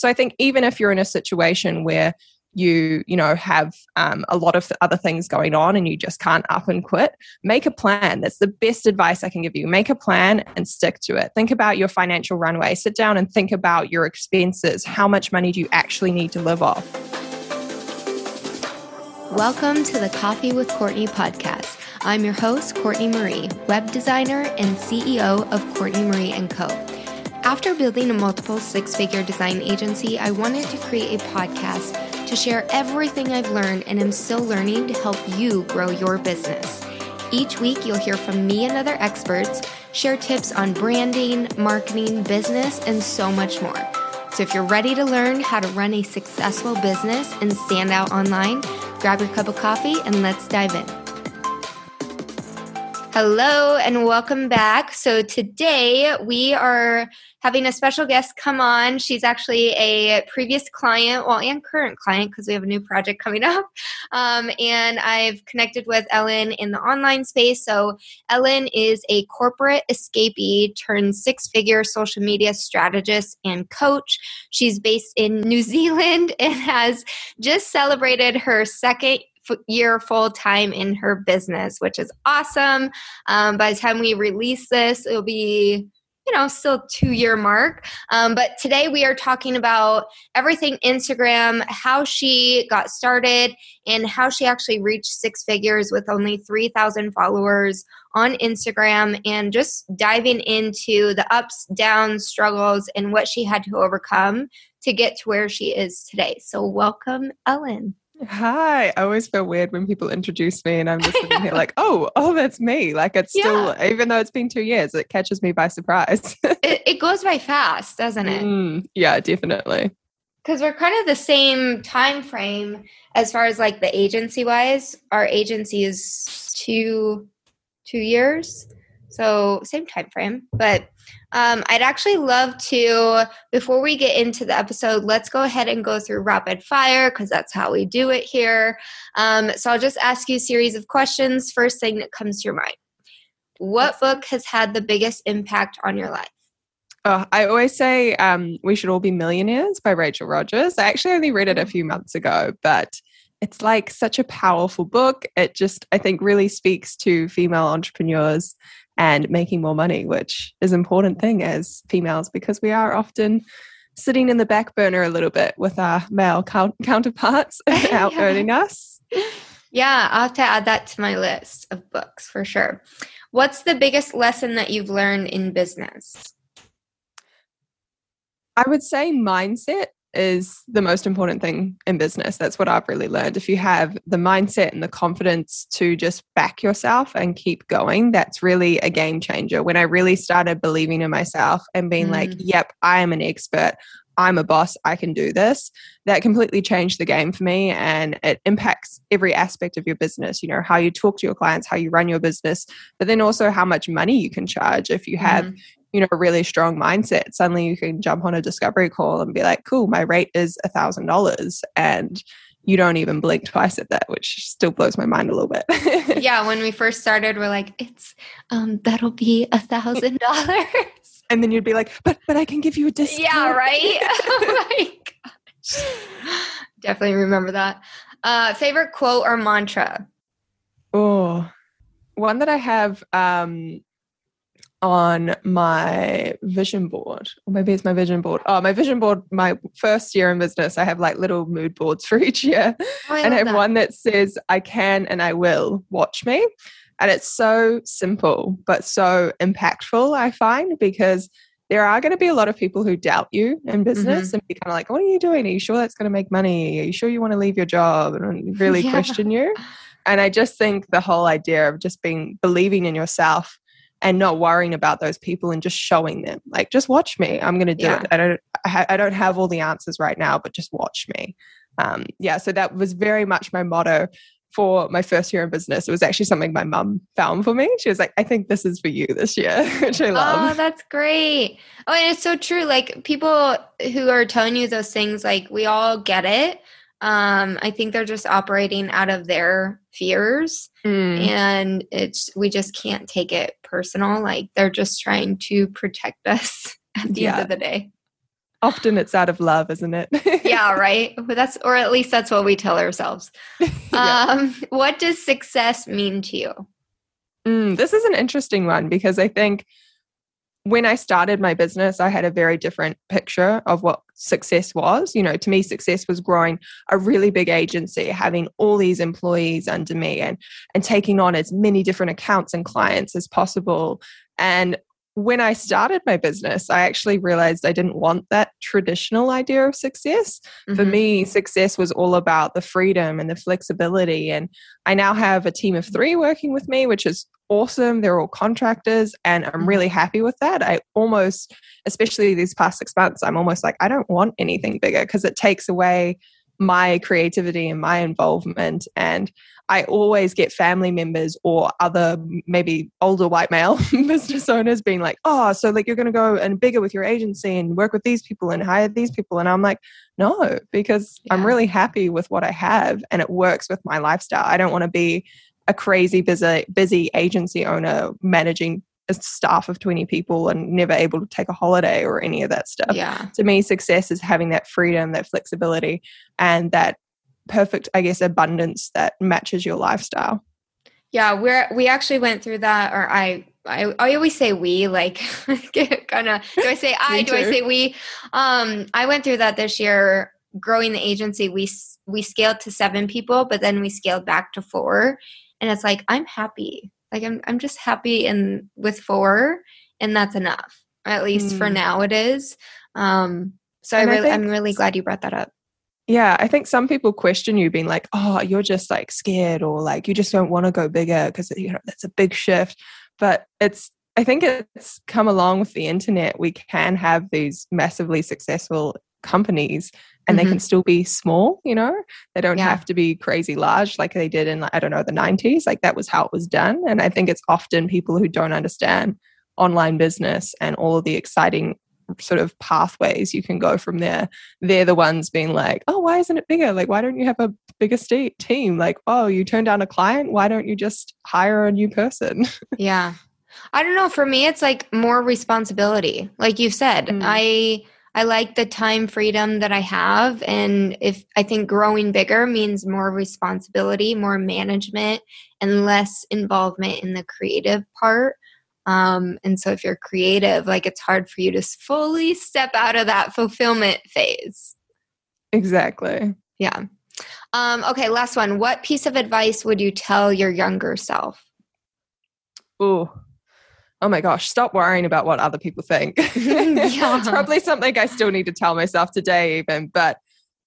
So I think even if you're in a situation where you you know have um, a lot of other things going on and you just can't up and quit make a plan. That's the best advice i can give you. Make a plan and stick to it. Think about your financial runway. Sit down and think about your expenses. How much money do you actually need to live off? Welcome to the coffee with courtney podcast. I'm your host courtney marie web designer and ceo of courtney marie & co after building a multiple six figure design agency i wanted to create a podcast to share everything I've learned and am still learning to help you grow your business. Each week, you'll hear from me and other experts, share tips on branding, marketing, business, and so much more. So if you're ready to learn how to run a successful business and stand out online, grab your cup of coffee and let's dive in. Hello and welcome back. So today we are having a special guest come on. She's actually a previous client, well, and current client because we have a new project coming up. Um, and I've connected with Ellen in the online space. So, Ellen is a corporate escapee turned six figure social media strategist and coach. She's based in New Zealand and has just celebrated her second year full time in her business, which is awesome. Um, by the time we release this, it'll be you know, still two year mark. Um, but today we are talking about everything Instagram, how she got started, and how she actually reached six figures with only 3,000 followers on Instagram, and just diving into the ups, downs, struggles, and what she had to overcome to get to where she is today. So, welcome, Ellen. Hi. I always feel weird when people introduce me and I'm just sitting here like, oh, oh, that's me. Like it's yeah. still, even though it's been two years, it catches me by surprise. it, it, goes by fast, doesn't it? Mm, yeah, definitely. Because we're kind of the same time frame as far as like the agency wise. Our agency is two two years. So same time frame. But um, I'd actually love to, before we get into the episode, let's go ahead and go through rapid fire because that's how we do it here. Um, so I'll just ask you a series of questions. First thing that comes to your mind What book has had the biggest impact on your life? Oh, I always say um, We Should All Be Millionaires by Rachel Rodgers. I actually only read it a mm. few months ago, but it's like such a powerful book. It just, I think, really speaks to female entrepreneurs and making more money, which is an important thing as females because we are often sitting in the back burner a little bit with our male counterparts out yeah. earning us. Yeah, I'll have to add that to my list of books for sure. What's the biggest lesson that you've learned in business? I would say mindset is the most important thing in business. That's what I've really learned. If you have the mindset and the confidence to just back yourself and keep going, that's really a game changer. When I really started believing in myself and being mm. like, yep, I am an expert. I'm a boss, I can do this. That completely changed the game for me and it impacts every aspect of your business, you know, how you talk to your clients, how you run your business, but then also how much money you can charge if you have, mm you know a really strong mindset suddenly you can jump on a discovery call and be like cool my rate is a thousand dollars and you don't even blink twice at that which still blows my mind a little bit. Yeah when we first started we're like it's um that'll be a thousand dollars. And then you'd be like but but i can give you a discount. yeah right? Oh my gosh. Definitely remember that. Uh favorite quote or mantra? Oh one that i have um on my vision board. Or maybe it's my vision board. Oh my vision board my first year in business i have like little mood boards for each year. Oh, I and i have that. one that says i can and i will watch me. And it's so simple but so impactful i find because there are going to be a lot of people who doubt you in business mm-hmm. and be kind of like what are you doing? Are you sure that's going to make money? Are you sure you want to leave your job? And really yeah. question you. And i just think the whole idea of just being believing in yourself and not worrying about those people and just showing them like just watch me. I'm going to do yeah. it i don't I, don't have all the answers right now but just watch me. Um, yeah so that was very much my motto for my first year in business. It was actually something my mum found for me. She was like i think this is for you this year which i love. Oh that's great. Oh and it's so true. Like people who are telling you those things like we all get it um, I think they're just operating out of their fears mm. and it's we just can't take it personal. Like they're just trying to protect us at the yeah. end of the day. Often it's out of love, isn't it? yeah, right. But that's or at least that's what we tell ourselves. yeah. Um, what does success mean to you? Mm, this is an interesting one because I think when I started my business, I had a very different picture of what success was. You know, to me, success was growing a really big agency, having all these employees under me and and taking on as many different accounts and clients as possible. And when I started my business, I actually realized I didn't want that traditional idea of success. Mm-hmm. For me, success was all about the freedom and the flexibility. And I now have a team of three working with me, which is awesome. They're all contractors, and I'm really mm-hmm. happy with that. I almost, especially these past six months, I'm almost like, I don't want anything bigger because it takes away my creativity and my involvement. And I always get family members or other maybe older white male business owners being like, oh, so like you're going to go and bigger with your agency and work with these people and hire these people. And I'm like, no, because yeah. I'm really happy with what I have and it works with my lifestyle. I don't want to be a crazy busy, busy agency owner managing a staff of 20 people and never able to take a holiday or any of that stuff. Yeah. To me, success is having that freedom, that flexibility, and that perfect, I guess, abundance that matches your lifestyle. Yeah, we're we actually went through that, or I I, I always say we like kind of do I say I do I say we? Um I went through that this year growing the agency we we scaled to 7 people but then we scaled back to 4 and it's like I'm happy. Like I'm I'm just happy and with 4 and that's enough at least mm. for now it is. Um so and I really I I'm really glad you brought that up yeah, I think some people question you being like, oh, you're just like scared or like you just don't want to go bigger because you know that's a big shift. But it's I think it's come along with the internet. We can have these massively successful companies and mm-hmm. they can still be small, you know? They don't yeah. have to be crazy large like they did in I don't know, the 90s. Like that was how it was done. And I think it's often people who don't understand online business and all of the exciting sort of pathways you can go from there. They're the ones being like oh why isn't it bigger? Like why don't you have a bigger state team? Like oh you turned down a client? Why don't you just hire a new person? Yeah. I don't know. For me it's like more responsibility. Like you said mm. i i like the time freedom that i have and if i think growing bigger means more responsibility more management and less involvement in the creative part um, and so if you're creative, like it's hard for you to fully step out of that fulfillment phase. Exactly. Yeah. Um, okay, last one. What piece of advice would you tell your younger self? Oh, oh my gosh, stop worrying about what other people think. yeah. it's probably something I still need to tell myself today, even. But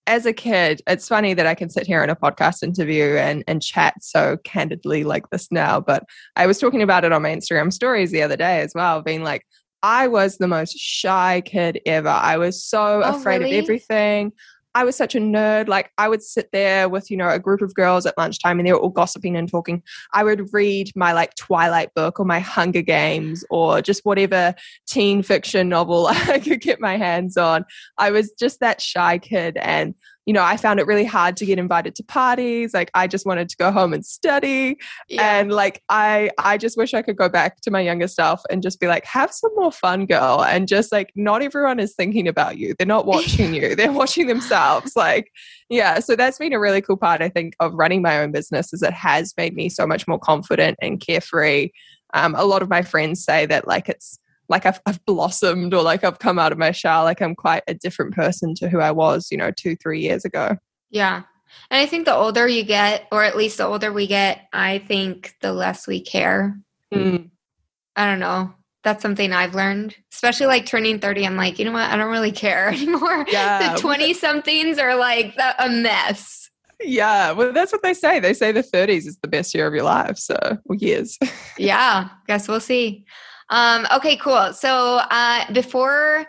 as a kid, it's funny that I can sit here in a podcast interview and, and chat so candidly like this now. But I was talking about it on my Instagram stories the other day as well, being like, I was the most shy kid ever. I was so oh, afraid really? of everything. I was such a nerd. Like I would sit there with, you know, a group of girls at lunchtime and they were all gossiping and talking. I would read my like Twilight book or my Hunger Games or just whatever teen fiction novel I could get my hands on. I was just that shy kid and you know, I found it really hard to get invited to parties. Like I just wanted to go home and study. Yeah. And like I I just wish I could go back to my younger self and just be like, have some more fun, girl. And just like not everyone is thinking about you. They're not watching you. They're watching themselves. Like, yeah. So that's been a really cool part, I think, of running my own business is it has made me so much more confident and carefree. Um, a lot of my friends say that like it's like I've, I've blossomed or like I've come out of my shell. Like I'm quite a different person to who I was, you know, two, three years ago. Yeah. And I think the older you get, or at least the older we get, I think the less we care. Mm. I don't know. That's something I've learned, especially like turning 30. I'm like, you know what? I don't really care anymore. Yeah. the 20 somethings are like a mess. Yeah. Well, that's what they say. They say the 30s is the best year of your life. So, years. yeah. Guess we'll see. Um, okay, cool. So uh, before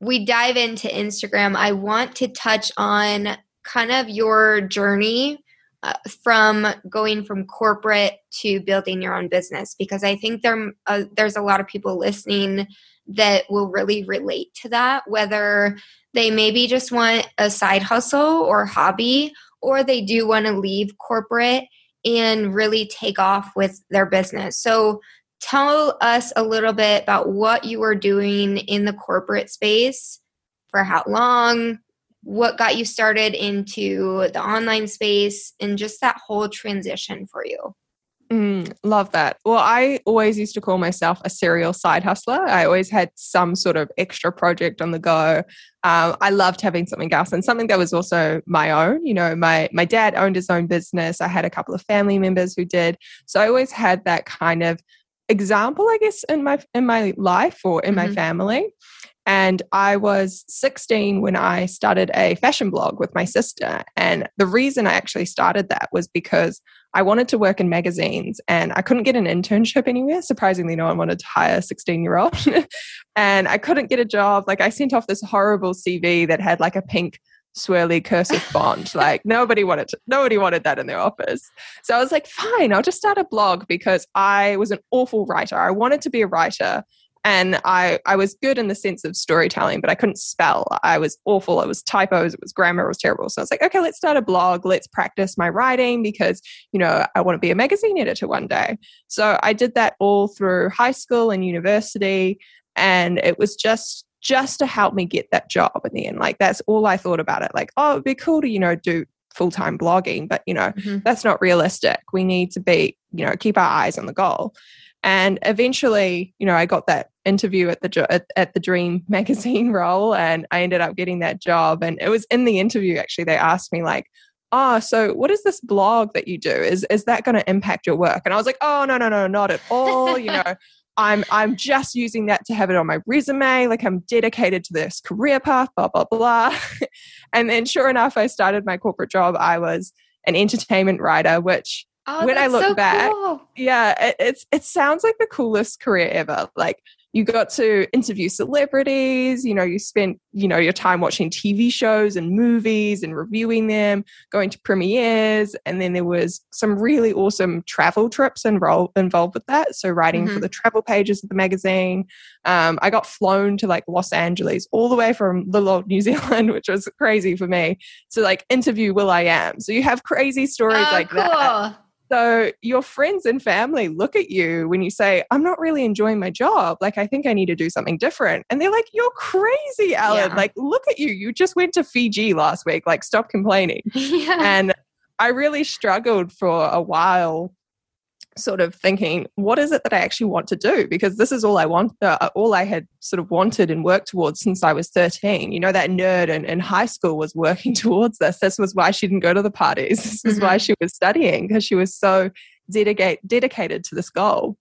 we dive into Instagram, I want to touch on kind of your journey uh, from going from corporate to building your own business because I think there uh, there's a lot of people listening that will really relate to that whether they maybe just want a side hustle or hobby or they do want to leave corporate and really take off with their business. So tell us a little bit about what you were doing in the corporate space for how long? What got you started into the online space and just that whole transition for you? Mm, love that. Well, I always used to call myself a serial side hustler. I always had some sort of extra project on the go. Um, I loved having something else and something that was also my own. You know, my my dad owned his own business. I had a couple of family members who did, so I always had that kind of example, I guess, in my in my life or in mm-hmm. my family. And I was 16 when I started a fashion blog with my sister. And the reason I actually started that was because I wanted to work in magazines and I couldn't get an internship anywhere. Surprisingly, no one wanted to hire a 16 year old. and I couldn't get a job. Like I sent off this horrible CV that had like a pink swirly cursive font. like nobody wanted to, nobody wanted that in their office. So I was like, fine, I'll just start a blog because I was an awful writer. I wanted to be a writer and I I was good in the sense of storytelling, but I couldn't spell. I was awful. It was typos. It was grammar. It was terrible. So I was like, okay, let's start a blog. Let's practice my writing because you know I want to be a magazine editor one day. So I did that all through high school and university, and it was just just to help me get that job in the end. Like that's all I thought about it. Like, oh, it'd be cool to you know do full time blogging, but you know mm-hmm. that's not realistic. We need to be you know keep our eyes on the goal. And eventually, you know, I got that interview at the at, at the Dream magazine role, and I ended up getting that job. And it was in the interview actually they asked me like, "Oh, so what is this blog that you do? Is is that going to impact your work?" And I was like, "Oh, no, no, no, not at all. you know." I'm I'm just using that to have it on my resume. Like I'm dedicated to this career path, blah blah blah. and then, sure enough, I started my corporate job. I was an entertainment writer, which Oh, when I look so back, cool. yeah, it, it's it sounds like the coolest career ever. Like you got to interview celebrities, you know, you spent, you know, your time watching TV shows and movies and reviewing them, going to premieres, and then there was some really awesome travel trips involved involved with that. So writing mm-hmm. for the travel pages of the magazine. Um, I got flown to like Los Angeles, all the way from little old New Zealand, which was crazy for me, to like interview will.i.am. So you have crazy stories oh, like cool. that so your friends and family look at you when you say, I'm not really enjoying my job. Like, I think I need to do something different. And they're like, You're crazy, Ellen. Yeah. Like, look at you. You just went to Fiji last week. Like, stop complaining. Yeah. And I really struggled for a while sort of thinking, what is it that I actually want to do? Because this is all I want, uh, all I had sort of wanted and worked towards since I was 13. You know, that nerd in, in high school was working towards this. This was why she didn't go to the parties. This was mm-hmm. why she was studying because she was so dedicate, dedicated to this goal.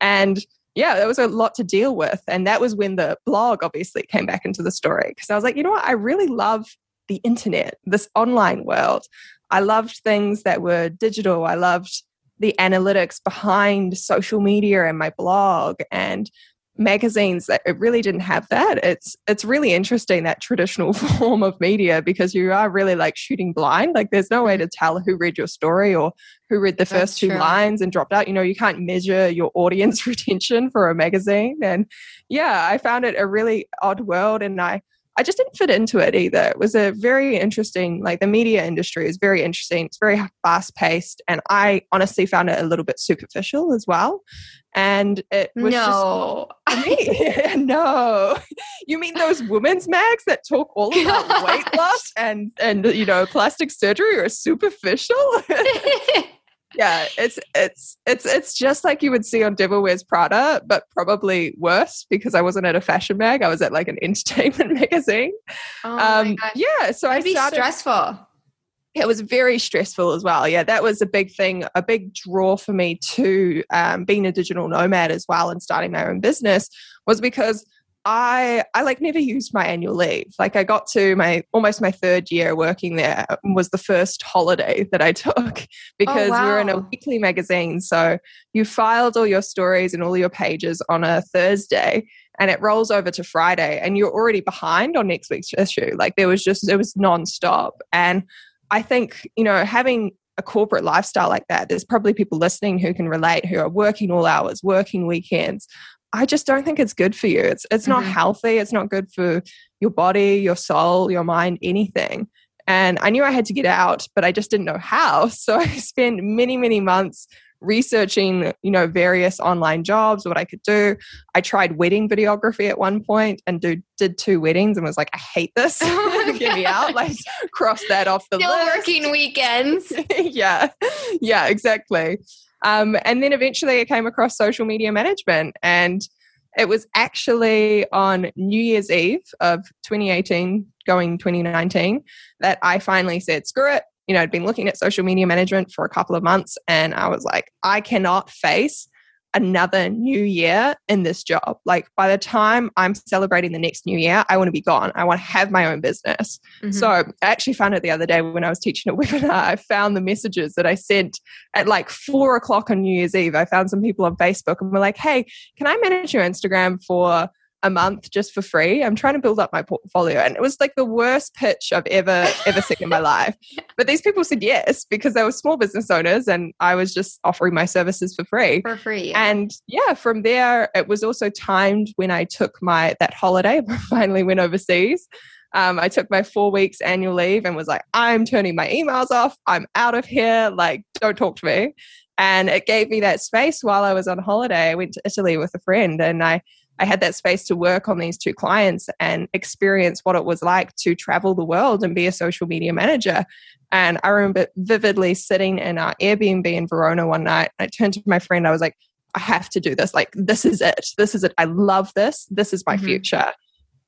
And yeah, there was a lot to deal with. And that was when the blog obviously came back into the story because I was like, you know what? I really love the internet, this online world. I loved things that were digital. I loved the analytics behind social media and my blog and magazines that it really didn't have that. It's it's really interesting that traditional form of media because you are really like shooting blind. Like there's no way to tell who read your story or who read the first two lines and dropped out. You know you can't measure your audience retention for a magazine. And yeah i found it a really odd world and i I just didn't fit into it either. It was a very interesting, like the media industry is very interesting. It's very fast paced. And I honestly found it a little bit superficial as well. And it was no. just me. no. You mean those women's mags that talk all about weight loss and and you know plastic surgery are superficial? Yeah, it's it's it's it's just like you would see on Devil Wears Prada, but probably worse because I wasn't at a fashion mag. I was at like an entertainment magazine. Oh um, yeah, so That'd I started. stressful. It was very stressful as well. Yeah, that was a big thing, a big draw for me to um, being a digital nomad as well and starting my own business was because I I like never used my annual leave. Like I got to my almost my third year working there was the first holiday that I took because oh, wow. we are in a weekly magazine. So you filed all your stories and all your pages on a Thursday and it rolls over to Friday and you're already behind on next week's issue. Like there was just it was nonstop. And I think, you know, having a corporate lifestyle like that, there's probably people listening who can relate who are working all hours, working weekends. I just don't think it's good for you. It's it's mm-hmm. not healthy. It's not good for your body, your soul, your mind, anything. And I knew I had to get out, but I just didn't know how. So I spent many, many months researching, you know, various online jobs, what I could do. I tried wedding videography at one point and do, did two weddings and was like, I hate this. Oh Get me out. Like cross that off the Still list. working weekends. yeah. Yeah, exactly. Um, and then eventually I came across social media management and it was actually on New Year's Eve of 2018, going 2019, that I finally said, screw it. You know, I'd been looking at social media management for a couple of months and I was like, I cannot face another new year in this job. Like by the time I'm celebrating the next new year, I want to be gone. I want to have my own business. Mm-hmm. So I actually found it the other day when I was teaching a webinar. I found the messages that I sent at like four o'clock on New Year's Eve. I found some people on Facebook and were like, hey, can I manage your Instagram for a month just for free. I'm trying to build up my portfolio. And it was like the worst pitch I've ever, ever seen in my life. But these people said yes because they were small business owners and I was just offering my services for free. For free. Yeah. And yeah, from there, it was also timed when I took my that holiday, finally went overseas. Um, I took my four weeks annual leave and was like, I'm turning my emails off. I'm out of here. Like, don't talk to me. And it gave me that space while I was on holiday. I went to Italy with a friend and I I had that space to work on these two clients and experience what it was like to travel the world and be a social media manager. And I remember vividly sitting in our Airbnb in Verona one night. I turned to my friend, I was like, I have to do this. Like, this is it. This is it. I love this. This is my mm-hmm. future.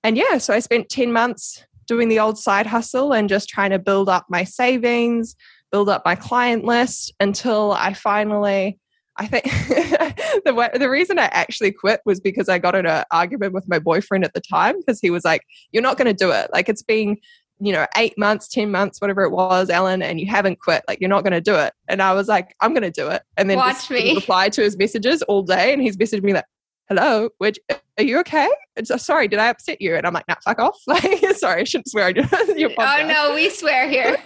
And yeah, so I spent 10 months doing the old side hustle and just trying to build up my savings, build up my client list until I finally I think the the reason I actually quit was because I got in an argument with my boyfriend at the time because he was like, "You're not going to do it. Like it's been, you know, eight months, ten months, whatever it was, Ellen, and you haven't quit. Like you're not going to do it." And I was like, "I'm going to do it." And then watch me reply to his messages all day, and he's messaged me like, "Hello, which are you okay? It's, uh, sorry, did I upset you?" And I'm like, "Nah, fuck off. Like, sorry, I shouldn't swear on your, Oh no, we swear here."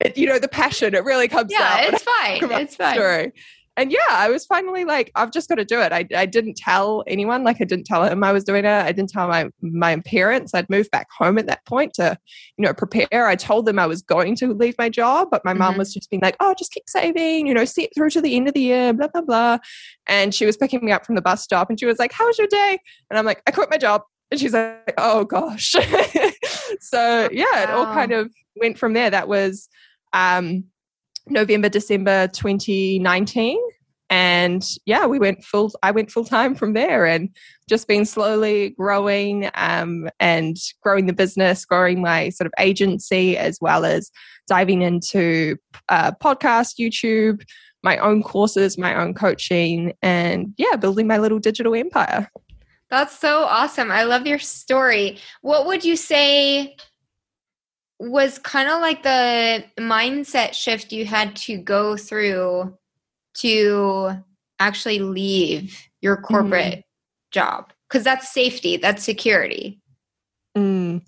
It, you know the passion it really comes yeah, out. Yeah, it's fine. It's fine. Story and yeah, I was finally like, I've just got to do it. I, I didn't tell anyone, like I didn't tell him I was doing it. I didn't tell my my parents. I'd moved back home at that point to, you know, prepare. I told them I was going to leave my job, but my mm-hmm. mom was just being like, oh, just keep saving, you know, see it through to the end of the year, blah, blah, blah. And she was picking me up from the bus stop and she was like, How was your day? And I'm like, I quit my job. And she's like, Oh gosh. so yeah, wow. it all kind of went from there. That was um November, December 2019. And yeah, we went full, I went full time from there and just been slowly growing um, and growing the business, growing my sort of agency, as well as diving into uh, podcast, YouTube, my own courses, my own coaching, and yeah, building my little digital empire. That's so awesome. I love your story. What would you say was kind of like the mindset shift you had to go through to actually leave your corporate mm. job because that's safety that's security mm.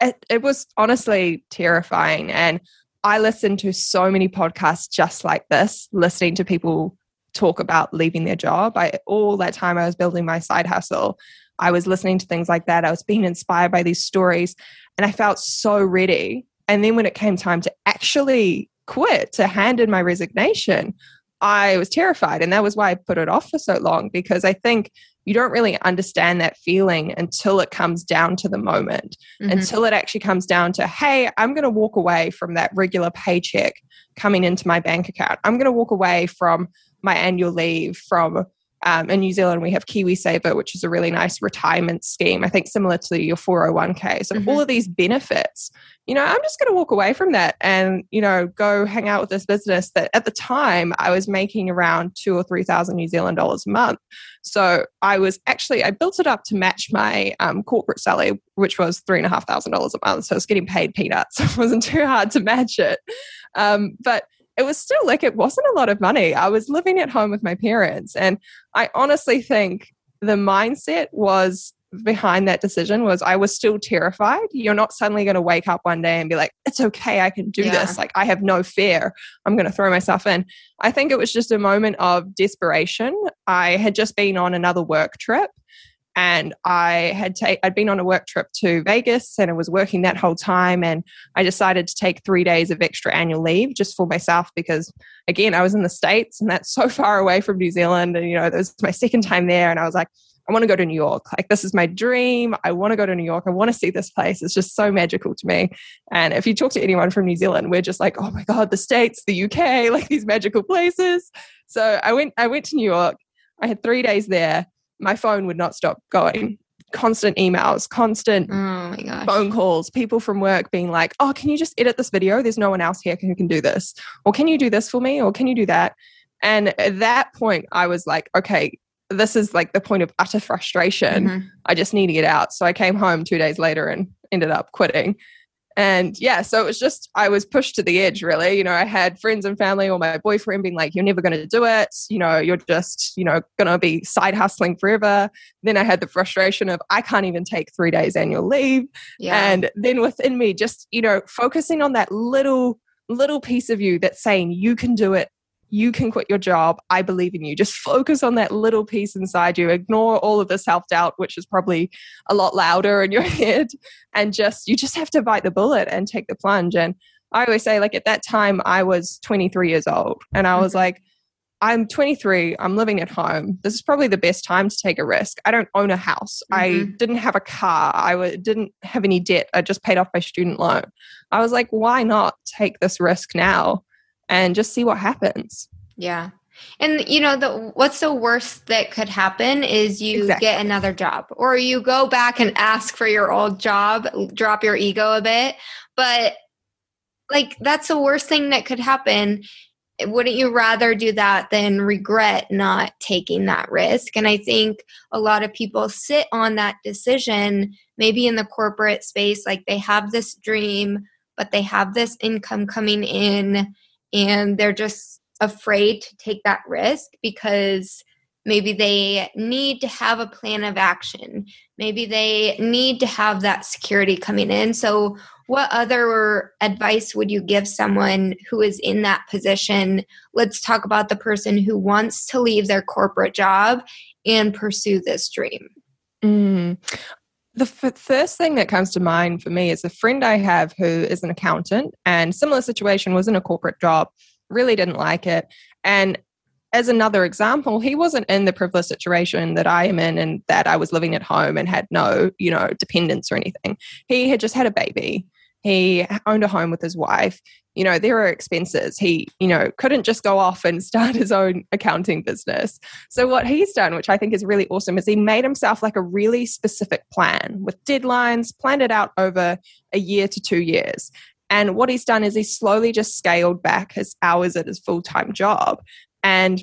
it, it was honestly terrifying and i listened to so many podcasts just like this listening to people talk about leaving their job I, all that time i was building my side hustle i was listening to things like that i was being inspired by these stories and i felt so ready and then when it came time to actually quit, to hand in my resignation, I was terrified. And that was why I put it off for so long because I think you don't really understand that feeling until it comes down to the moment, mm-hmm. until it actually comes down to, hey, I'm going to walk away from that regular paycheck coming into my bank account. I'm going to walk away from my annual leave, from um, in New Zealand, we have KiwiSaver, which is a really nice retirement scheme, I think similar to your 401k. So, mm-hmm. all of these benefits, you know, I'm just going to walk away from that and, you know, go hang out with this business that at the time I was making around two or 3,000 New Zealand dollars a month. So, I was actually, I built it up to match my um, corporate salary, which was $3,500 a month. So, I was getting paid peanuts. it wasn't too hard to match it. Um, but it was still like it wasn't a lot of money. I was living at home with my parents. And I honestly think the mindset was behind that decision was I was still terrified. You're not suddenly going to wake up one day and be like, it's okay, I can do yeah. this. Like, I have no fear. I'm going to throw myself in. I think it was just a moment of desperation. I had just been on another work trip and I had ta- I'd been on a work trip to Vegas and I was working that whole time and I decided to take 3 days of extra annual leave just for myself because again I was in the states and that's so far away from New Zealand and you know this was my second time there and I was like I want to go to New York. Like, this is my dream. I want to go to New York. I want to see this place. It's just so magical to me. And if you talk to anyone from New Zealand, we're just like, oh my God, the States, the UK, like these magical places. So I went, I went to New York. I had three days there. My phone would not stop going. Constant emails, constant Oh phone calls, people from work being like, oh, can you just edit this video? There's no one else here who can do this. Or can you do this for me? Or can you do that? And at that point, I was like, okay, this is like the point of utter frustration. Mhm. I just need to get out. So I came home two days later and ended up quitting. And yeah, so it was just, I was pushed to the edge, really. You know, I had friends and family or my boyfriend being like, you're never going to do it. You know, you're just, you know, going to be side hustling forever. Then I had the frustration of, I can't even take three days annual leave. Yeah. And then within me, just, you know, focusing on that little, little piece of you that's saying, you can do it. You can quit your job. I believe in you. Just focus on that little piece inside you. Ignore all of the self doubt, which is probably a lot louder in your head. And just, you just have to bite the bullet and take the plunge. And I always say, like, at that time, I was 23 years old. And I was Mhm. like, I'm 23. I'm living at home. This is probably the best time to take a risk. I don't own a house. I Mhm. didn't have a car. I w- didn't have any debt. I just paid off my student loan. I was like, why not take this risk now and just see what happens? Yeah. And you know, the what's the worst that could happen is you Exactly. get another job or you go back and ask for your old job, drop your ego a bit. But like that's the worst thing that could happen. Wouldn't you rather do that than regret not taking that risk? And I think a lot of people sit on that decision, maybe in the corporate space, like they have this dream, but they have this income coming in and they're just afraid to take that risk because maybe they need to have a plan of action. Maybe they need to have that security coming in. So, what other advice would you give someone who is in that position? Let's talk about the person who wants to leave their corporate job and pursue this dream. Mm. The f- first thing that comes to mind for me is a friend I have who is an accountant and similar situation was in a corporate job, really didn't like it. And as another example, he wasn't in the privileged situation that I am in and that I was living at home and had no, you know, dependents or anything. He had just had a baby. He owned a home with his wife. You know, there are expenses. He, you know, couldn't just go off and start his own accounting business. So what he's done, which I think is really awesome, is he made himself like a really specific plan with deadlines, planned it out over a year to two years. And what he's done is he slowly just scaled back his hours at his full time job. And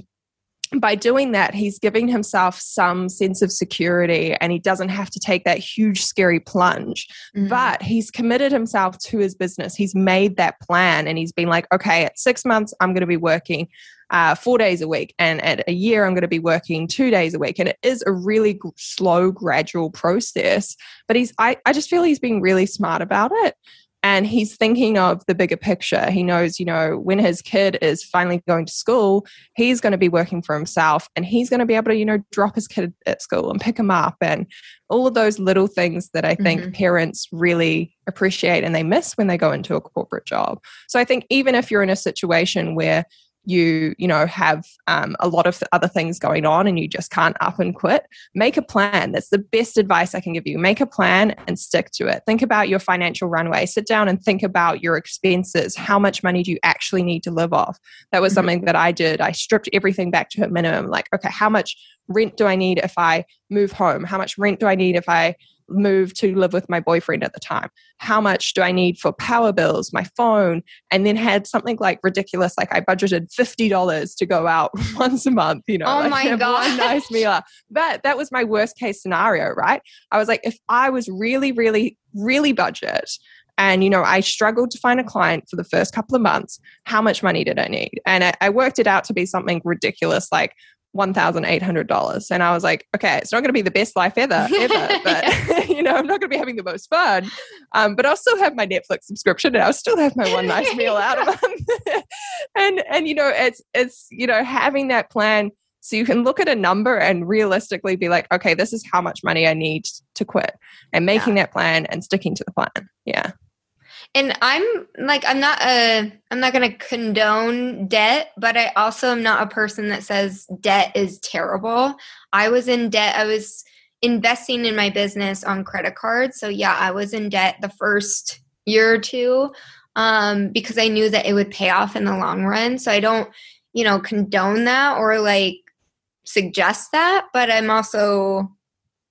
by doing that, he's giving himself some sense of security and he doesn't have to take that huge, scary plunge. Mm. But he's committed himself to his business. He's made that plan and he's been like, okay, at six months, I'm going to be working uh, four days a week. And at a year, I'm going to be working two days a week. And it is a really g- slow, gradual process. But he's, I, I just feel he's being really smart about it. And he's thinking of the bigger picture. He knows, you know, when his kid is finally going to school, he's going to be working for himself and he's going to be able to, you know, drop his kid at school and pick him up and all of those little things that I think Mhm. parents really appreciate and they miss when they go into a corporate job. So I think even if you're in a situation where you you know have um, a lot of other things going on and you just can't up and quit make a plan. That's the best advice i can give you. Make a plan and stick to it. Think about your financial runway. Sit down and think about your expenses. How much money do you actually need to live off? That was Mhm. something that i did. I stripped everything back to a minimum. Like okay how much rent do i need if i move home? How much rent do i need if i move to live with my boyfriend at the time. How much do i need for power bills my phone? And then had something like ridiculous like i budgeted $50 to go out once a month you know Oh like my gosh. nice meal but that was my worst case scenario right? I was like if i was really really really budget and you know i struggled to find a client for the first couple of months how much money did i need? And i, I worked it out to be something ridiculous like $1,800. And I was like, okay, it's not going to be the best life ever, ever, but you know, I'm not going to be having the most fun. Um, but I'll still have my Netflix subscription and I'll still have my one nice meal out a month. and, and, you know, it's, it's, you know, having that plan, So you can look at a number and realistically be like, okay, this is how much money I need to quit and making yeah. that plan and sticking to the plan. Yeah. And I'm like I'm not a I'm not going to condone debt, but I also am not a person that says debt is terrible. I was in debt. I was investing in my business on credit cards. So yeah, I was in debt the first year or two um, because I knew that it would pay off in the long run. So I don't, you know, condone that or like suggest that, but I'm also,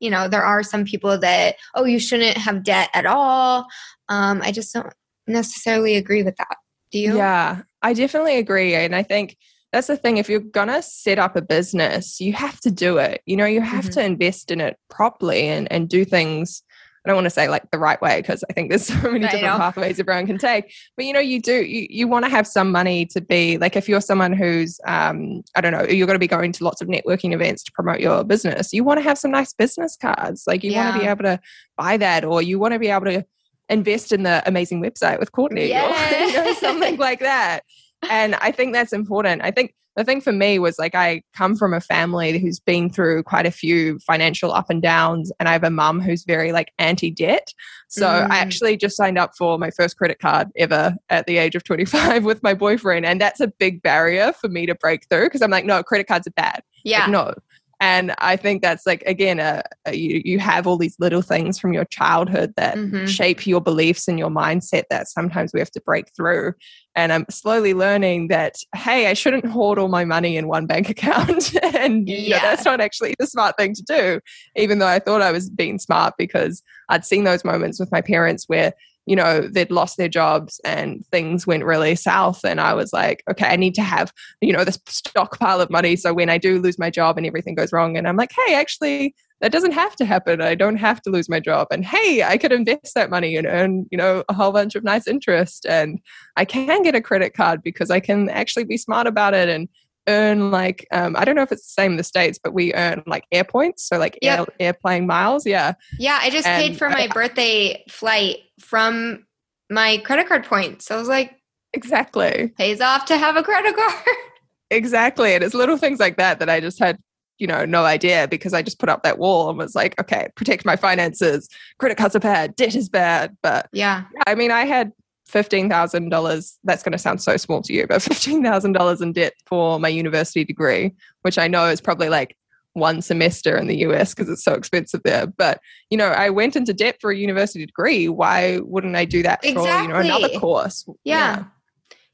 you know, there are some people that, oh, you shouldn't have debt at all. Um, I just don't necessarily agree with that. Do you? Yeah, I definitely agree. And I think that's the thing. If you're going to set up a business, you have to do it. You know, you have mm-hmm. to invest in it properly and, and do things I don't want to say like the right way because I think there's so many I different pathways everyone can take. But you know, you do you, you want to have some money to be like if you're someone who's um, I don't know, you're going to be going to lots of networking events to promote your business. You want to have some nice business cards. Like you yeah. want to be able to buy that, or you want to be able to invest in the amazing website with Courtney, yeah. or you know, something like that. And I think that's important. I think the thing for me was like I come from a family who's been through quite a few financial up and downs, and I have a mum who's very like anti debt. So mm. I actually just signed up for my first credit card ever at the age of 25 with my boyfriend. And that's a big barrier for me to break through because I'm like, no, credit cards are bad. Yeah. Like, no, and i think that's like again a, a, you, you have all these little things from your childhood that mm-hmm. shape your beliefs and your mindset that sometimes we have to break through and i'm slowly learning that hey i shouldn't hoard all my money in one bank account and yeah. know, that's not actually the smart thing to do even though i thought i was being smart because i'd seen those moments with my parents where you know, they'd lost their jobs and things went really south. And I was like, okay, I need to have, you know, this stockpile of money. So when I do lose my job and everything goes wrong, and I'm like, hey, actually, that doesn't have to happen. I don't have to lose my job. And hey, I could invest that money and earn, you know, a whole bunch of nice interest. And I can get a credit card because I can actually be smart about it and earn like um, I don't know if it's the same in the states, but we earn like air points, so like yep. air, airplane miles. Yeah, yeah. I just and paid for my I, birthday flight from my credit card points. So I was like, exactly pays off to have a credit card. exactly, and it's little things like that that I just had you know no idea because I just put up that wall and was like, okay, protect my finances. Credit cards are bad, debt is bad, but yeah, I mean, I had $15,000. That's going to sound so small to you, but $15,000 in debt for my university degree, which I know is probably like one semester in the US because it's so expensive there. But, you know, I went into debt for a university degree. Why wouldn't I do that exactly. for, you know, another course? Yeah. Yeah,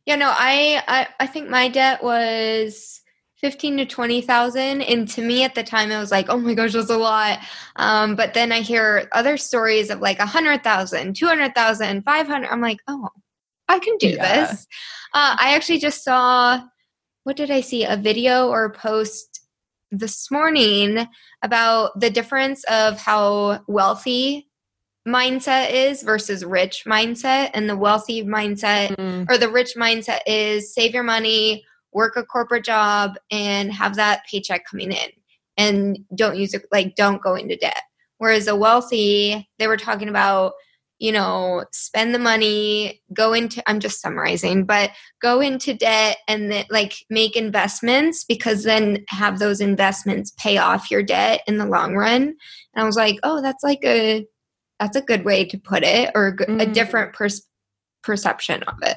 yeah no, I, I I think my debt was 15 to 20,000 and to me at the time it was like oh my gosh that's a lot. Um, but then I hear other stories of like 100,000 200,000 500 I'm like oh I can do yeah. this. Uh, I actually just saw what did I see? A video or a post this morning about the difference of how wealthy mindset is versus rich mindset. And the wealthy mindset mm. or the rich mindset is save your money work a corporate job and have that paycheck coming in and don't use it like don't go into debt. Whereas a wealthy they were talking about you know spend the money go into i'm just summarizing but go into debt and then like make investments because then have those investments pay off your debt in the long run. And i was like oh that's like a that's a good way to put it or a, mm. a different pers- perception of it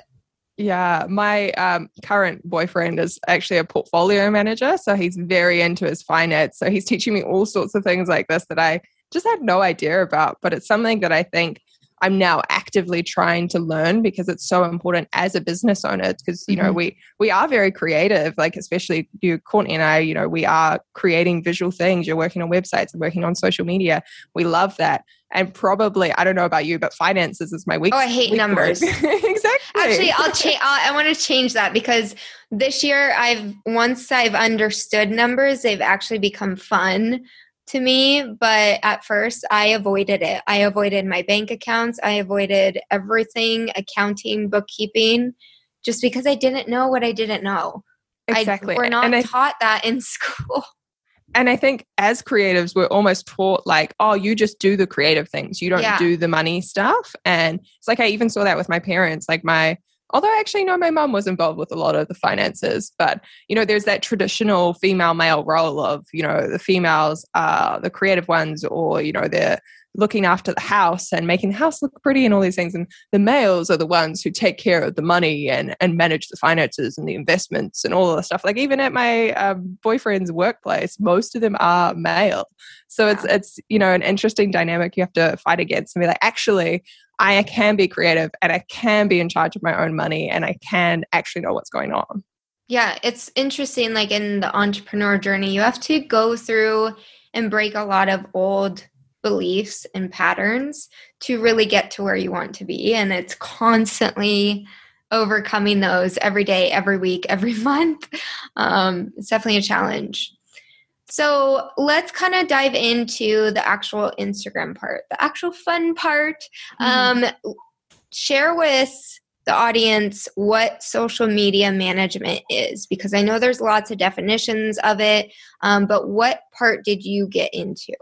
yeah, my um, current boyfriend is actually a portfolio manager. So he's very into his finance. So he's teaching me all sorts of things like this that I just had no idea about. But it's something that I think I'm now actively trying to learn because it's so important as a business owner. Because you mm-hmm. know we we are very creative, like especially you, Courtney and I. You know we are creating visual things. You're working on websites and working on social media. We love that, and probably I don't know about you, but finances is my weak. Oh, I hate numbers. exactly. Actually, I'll change. I want to change that because this year I've once I've understood numbers, they've actually become fun to me. But at first, I avoided it. I avoided my bank accounts. I avoided everything, accounting, bookkeeping, just because I didn't know what I didn't know. Exactly. I, we're not I, taught that in school and I think as creatives, we're almost taught like, oh, you just do the creative things. You don't yeah. do the money stuff. And it's like I even saw that with my parents. Like my although actually no my mom was involved with a lot of the finances but you know there's that traditional female male role of you know the females are the creative ones or you know they're looking after the house and making the house look pretty and all these things. And the males are the ones who take care of the money and, and manage the finances and the investments and all of the stuff. Like even at my um, boyfriend's workplace, most of them are male. So it's, it's, you know, an interesting dynamic you have to fight against and be like, actually, I can be creative and I can be in charge of my own money and I can actually know what's going on. Yeah, it's interesting. Like in the entrepreneur journey, you have to go through and break a lot of old beliefs and patterns to really get to where you want to be. And it's constantly overcoming those every day, every week, every month. Um, it's definitely a challenge. So let's kind of dive into the actual Instagram part, the actual fun part. Mm-hmm. Um, share with the audience what social media management is because I know there's lots of definitions of it, um, but what part did you get into?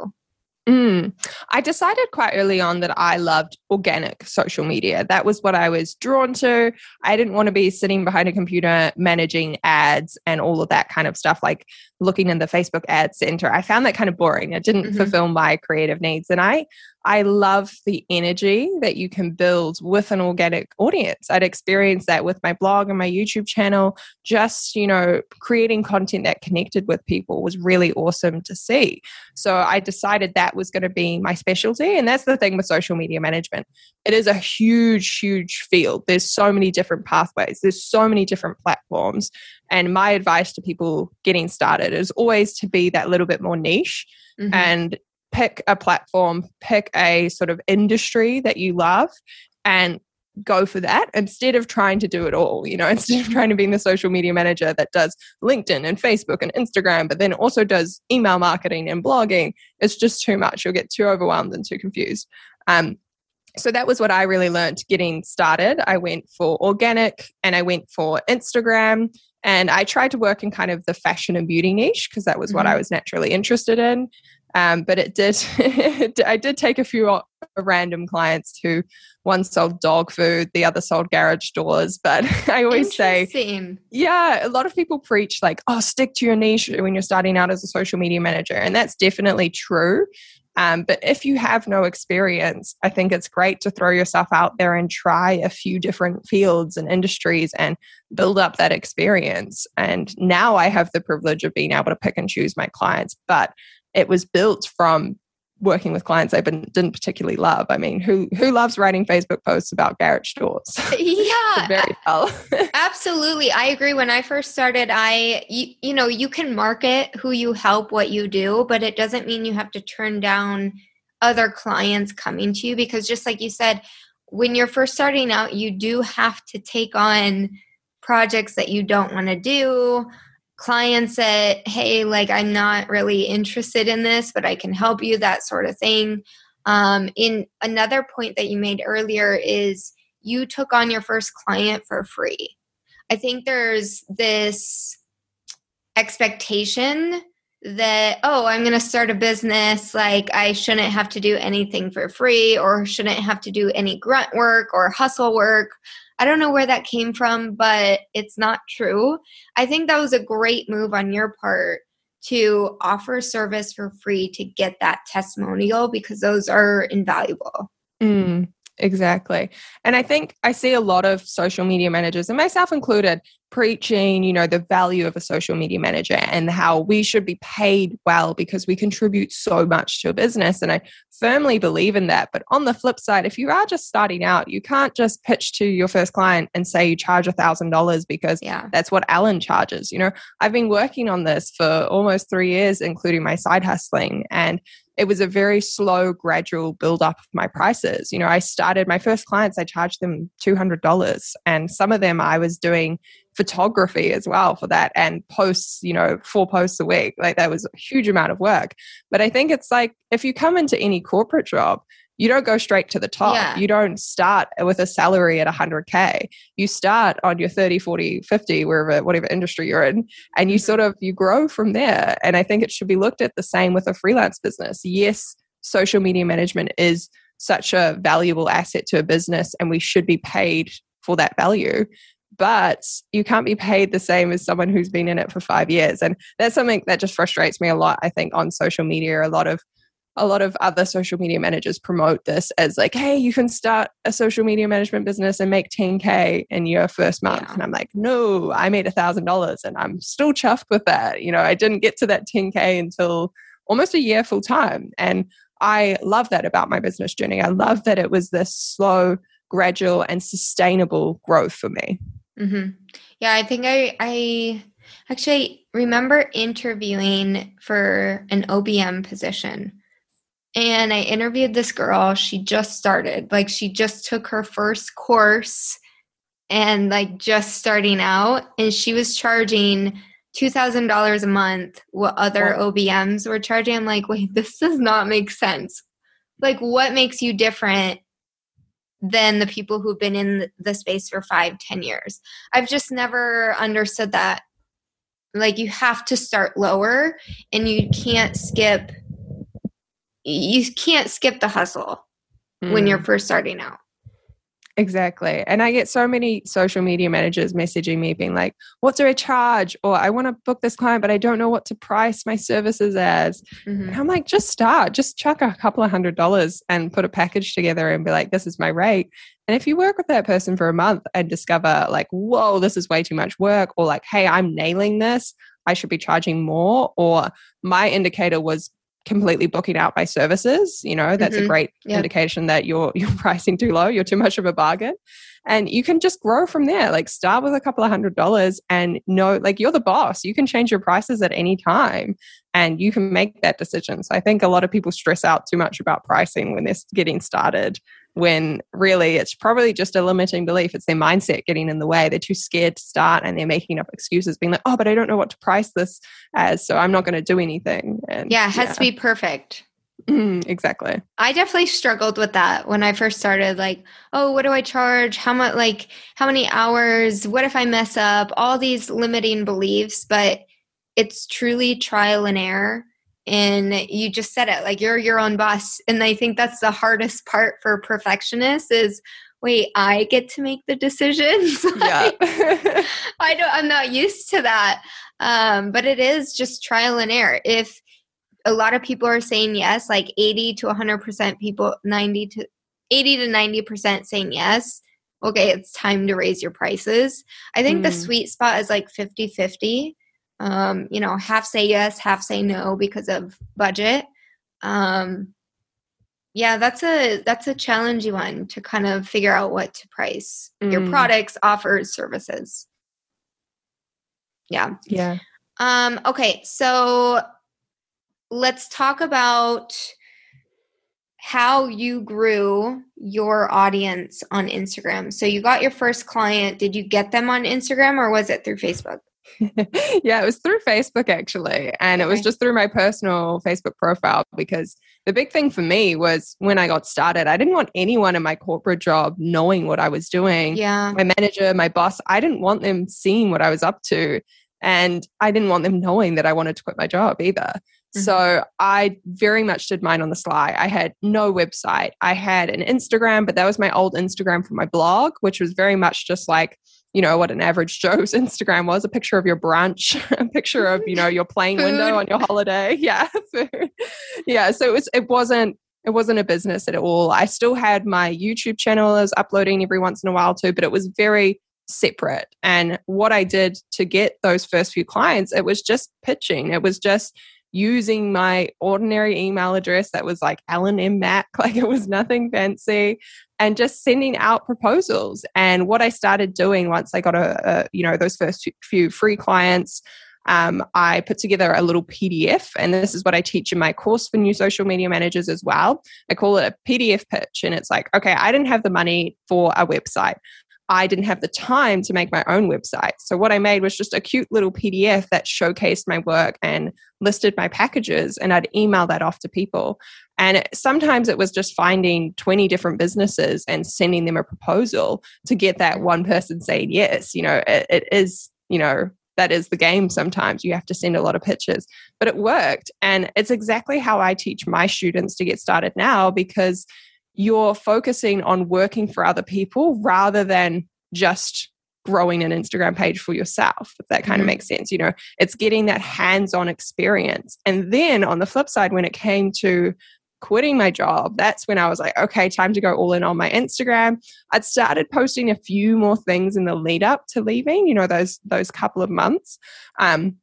Mm. I decided quite early on that I loved organic social media. That was what I was drawn to. I didn't want to be sitting behind a computer managing ads and all of that kind of stuff, like looking in the Facebook ad center. I found that kind of boring. It didn't mm-hmm. fulfill my creative needs. And I I love the energy that you can build with an organic audience. I'd experienced that with my blog and my YouTube channel. Just, you know, creating content that connected with people was really awesome to see. So I decided that was going to be my specialty. And that's the thing with social media management. It is a huge, huge field. There's so many different pathways, there's so many different platforms. And my advice to people getting started is always to be that little bit more niche. Mm-hmm. And pick a platform, pick a sort of industry that you love and go for that instead of trying to do it all. You know, instead of trying to be the social media manager that does LinkedIn and Facebook and Instagram, but then also does email marketing and blogging, it's just too much. You'll get too overwhelmed and too confused. Um, so that was what I really learned getting started. I went for organic and I went for Instagram and I tried to work in kind of the fashion and beauty niche because that was mm-hmm. what I mm-hmm. was naturally interested in. Um, but it did, I did take a few random clients who one sold dog food, the other sold garage doors. But I always say, yeah, a lot of people preach like, oh, stick to your niche when you're starting out as a social media manager. And that's definitely true. Um, but if you have no experience, I think it's great to throw yourself out there and try a few different fields and industries and build up that experience. And now I have the privilege of being able to pick and choose my clients. But it was built from working with clients I didn't particularly love. I mean, who who loves writing Facebook posts about garage doors? Yeah, very dull. absolutely, I agree. When I first started, I you, you know you can market who you help, what you do, but it doesn't mean you have to turn down other clients coming to you because just like you said, when you're first starting out, you do have to take on projects that you don't want to do clients that hey like i'm not really interested in this but i can help you that sort of thing. Um, in another point that you made earlier is you took on your first client for free. I think there's this expectation that oh i'm going to start a business like i shouldn't have to do anything for free or shouldn't have to do any grunt work or hustle work I don't know where that came from, but it's not true. I think that was a great move on your part to offer service for free to get that testimonial because those are invaluable. Mm, exactly. And I think I see a lot of social media managers, and myself included, preaching, you know, the value of a social media manager and how we should be paid well because we contribute so much to a business. And I firmly believe in that. But on the flip side, if you are just starting out, you can't just pitch to your first client and say you charge a thousand dollars because yeah. that's what Ellen charges. You know, I've been working on this for almost three years, including my side hustling. And it was a very slow, gradual build up of my prices. You know, I started my first clients, I charged them $200. And some of them I was doing photography as well for that and posts, you know, four posts a week. Like that was a huge amount of work. But I think it's like if you come into any corporate job, you don't go straight to the top. Yeah. You don't start with a salary at 100k. You start on your 30, 40, 50 wherever whatever industry you're in and you mm-hmm. sort of you grow from there. And I think it should be looked at the same with a freelance business. Yes, social media management is such a valuable asset to a business and we should be paid for that value but you can't be paid the same as someone who's been in it for five years. And that's something that just frustrates me a lot i think on social media. A lot of a lot of other social media managers promote this as like hey you can start a social media management business and make 10k in your first month. Yeah. and i'm like no i made a thousand dollars and i'm still chuffed with that. You know i didn't get to that 10k until almost a year full time. And i love that about my business journey. I love that it was this slow gradual and sustainable growth for me Mm-hmm. Yeah, I think I I actually remember interviewing for an OBM position. And I interviewed this girl. She just started. Like she just took her first course and like just starting out and she was charging $2,000 a month what other OBMs were charging. I'm like, "Wait, this does not make sense." Like what makes you different than the people who've been in the space for five, ten years. I've just never understood that. Like you have to start lower and you can't skip you can't skip the hustle mm. when you're mm. first starting out. Exactly. And I get so many social media managers messaging me being like, what do I charge? Or I want to book this client, but I don't know what to price my services as. Mm-hmm. I'm like, just start, just chuck a couple of hundred dollars and put a package together and be like, this is my rate. And if you work with that person for a month and discover, like, whoa, this is way too much work, or like, hey, I'm nailing this, I should be charging more, or my indicator was completely booking out my services you know that's mm-hmm. a great yep. indication that you're you're pricing too low you're too much of a bargain and you can just grow from there like start with a couple of hundred dollars and know like you're the boss you can change your prices at any time and you can make that decision so i think a lot of people stress out too much about pricing when they're getting started when really it's probably just a limiting belief. It's their mindset getting in the way. They're too scared to start and they're making up excuses, being like, oh, but I don't know what to price this as, so I'm not going to do anything. And, yeah, it has yeah. to be perfect. Mm, exactly. I definitely struggled with that when I first started. Like, oh, what do I charge? How much? Like, how many hours? What if I mess up? All these limiting beliefs, but it's truly trial and error and you just said it like you're your own boss. And i think that's the hardest part for perfectionists is wait i get to make the decisions. Yeah. I don't i'm not used to that. Um, but it is just trial and error. If a lot of people are saying yes like 80 to 100% people 90 to 80 to 90% saying yes okay it's time to raise your prices. I think mm. the sweet spot is like 50 50 um, you know, half say yes, half say no because of budget. Um, yeah, that's a that's a challenging one to kind of figure out what to price mm. your products, offers, services. Yeah. Yeah. Um, okay, so let's talk about how you grew your audience on Instagram. So you got your first client. Did you get them on Instagram or was it through Facebook? yeah, it was through Facebook actually. And it was just through my personal Facebook profile because the big thing for me was when I got started, I didn't want anyone in my corporate job knowing what I was doing. Yeah. My manager, my boss, I didn't want them seeing what I was up to. And I didn't want them knowing that I wanted to quit my job either. Mm-hmm. So I very much did mine on the sly. I had no website. I had an Instagram, but that was my old Instagram for my blog, which was very much just like you know what an average joe's instagram was a picture of your brunch a picture of you know your playing window on your holiday. Yeah yeah so it was it wasn't it wasn't a business at all. I still had my youtube channel as uploading every once in a while too but it was very separate. And what i did to get those first few clients it was just pitching. It was just using my ordinary email address that was like Ellen M. Mack, like it was nothing fancy, and just sending out proposals. And what I started doing once I got a, a you know, those first few free clients, um, I put together a little PDF, and this is what I teach in my course for new social media managers as well. I call it a PDF pitch, and it's like, okay, I didn't have the money for a website. I didn't have the time to make my own website. So, what I made was just a cute little PDF that showcased my work and listed my packages, and I'd email that off to people. And sometimes it was just finding 20 different businesses and sending them a proposal to get that one person saying yes. You know, it, it is, you know, that is the game sometimes. You have to send a lot of pitches, but it worked. And it's exactly how I teach my students to get started now because you're focusing on working for other people rather than just growing an Instagram page for yourself, if that kind mm-hmm. of makes sense. You know, it's getting that hands on experience. And then on the flip side, when it came to quitting my job, that's when I was like, okay, time to go all in on my Instagram. I'd started posting a few more things in the lead up to leaving, you know, those those couple of months. Um,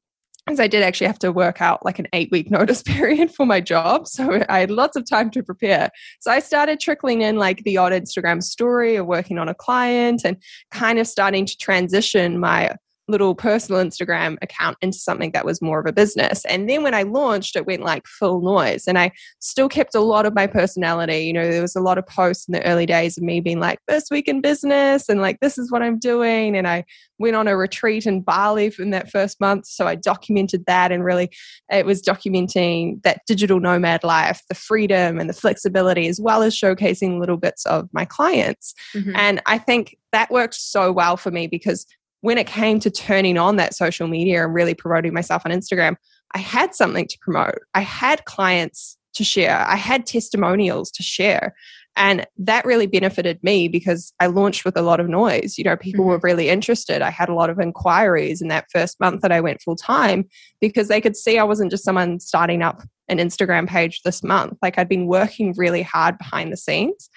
because I did actually have to work out like an eight week notice period for my job. So I had lots of time to prepare. So I started trickling in like the odd Instagram story or working on a client and kind of starting to transition my little personal Instagram account into something that was more of a business. And then when I launched, it went like full noise. And I still kept a lot of my personality. You know, there was a lot of posts in the early days of me being like, this week in business and like, this is what I'm doing. And I went on a retreat in Bali in that first month. So I documented that and really it was documenting that digital nomad life, the freedom and the flexibility, as well as showcasing little bits of my clients. Mm-hmm. And I think that worked so well for me because when it came to turning on that social media and really promoting myself on Instagram, I had something to promote. I had clients to share. I had testimonials to share. And that really benefited me because I launched with a lot of noise. You know, people mm-hmm. were really interested. I had a lot of inquiries in that first month that I went full time because they could see I wasn't just someone starting up an Instagram page this month. Like I'd been working really hard behind the scenes.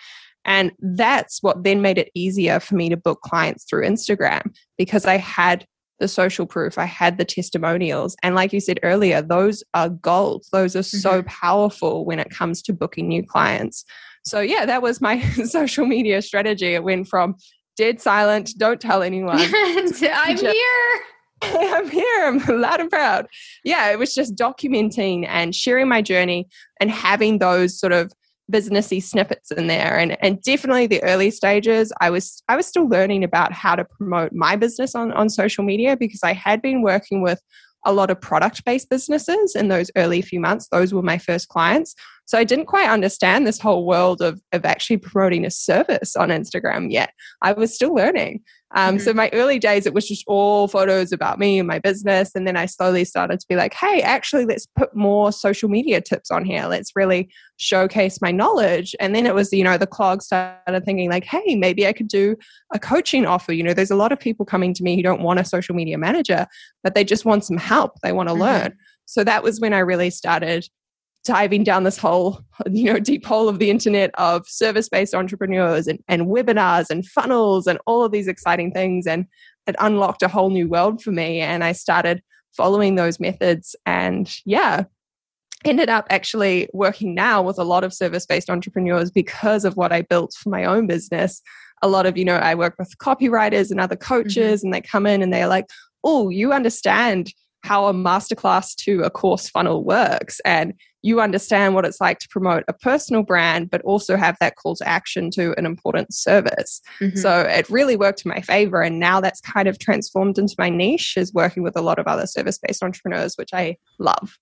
And that's what then made it easier for me to book clients through Instagram because I had the social proof, I had the testimonials. And like you said earlier, those are gold. Those are mm-hmm. so powerful when it comes to booking new clients. So, yeah, that was my social media strategy. It went from dead silent, don't tell anyone. I'm here. I'm here. I'm loud and proud. Yeah, it was just documenting and sharing my journey and having those sort of businessy snippets in there. And and definitely the early stages i was i was still learning about how to promote my business on on social media because i had been working with a lot of product based businesses in those early few months. Those were my first clients so i didn't quite understand this whole world of of actually promoting a service on instagram yet i was still learning um, mm-hmm. So my early days, it was just all photos about me and my business, and then I slowly started to be like, "Hey, actually, let's put more social media tips on here. Let's really showcase my knowledge." And then it was, you know, the clog started thinking like, "Hey, maybe I could do a coaching offer." You know, there's a lot of people coming to me who don't want a social media manager, but they just want some help. They want to mm-hmm. learn. So that was when I really started diving down this whole you know deep hole of the internet of service-based entrepreneurs and, and webinars and funnels and all of these exciting things and it unlocked a whole new world for me and i started following those methods and yeah ended up actually working now with a lot of service-based entrepreneurs because of what i built for my own business a lot of you know i work with copywriters and other coaches mm-hmm. and they come in and they're like oh you understand how a masterclass to a course funnel works. And you understand what it's like to promote a personal brand but also have that call to action to an important service. Mm-hmm. so it really worked in my favor. And now that's kind of transformed into my niche is working with a lot of other service based entrepreneurs which i love.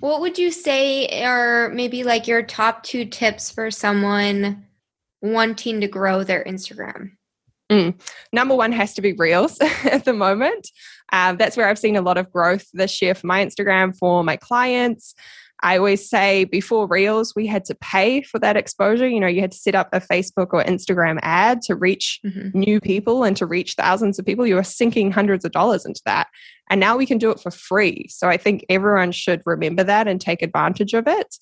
What would you say are maybe like your top two tips for someone wanting to grow their instagram Mm. Number one has to be Reels at the moment. Um, that's where I've seen a lot of growth this year for my Instagram, for my clients. I always say before Reels, we had to pay for that exposure. You know, you had to set up a Facebook or Instagram ad to reach mm-hmm. new people and to reach thousands of people. You were sinking hundreds of dollars into that. And now we can do it for free. So I think everyone should remember that and take advantage of it.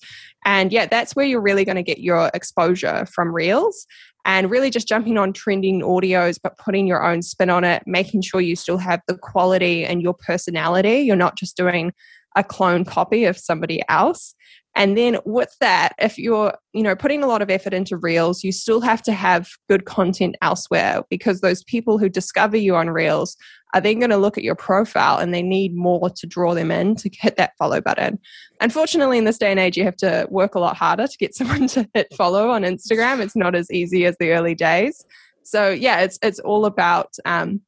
And yeah, that's where you're really going to get your exposure from Reels and really just jumping on trending audios, but putting your own spin on it, making sure you still have the quality and your personality. You're not just doing a clone copy of somebody else. And then with that, if you're, you know, putting a lot of effort into Reels, you still have to have good content elsewhere because those people who discover you on Reels are then going to look at your profile and they need more to draw them in to hit that follow button. Unfortunately, in this day and age, you have to work a lot harder to get someone to hit follow on Instagram. It's not as easy as the early days. So yeah, it's it's all about um,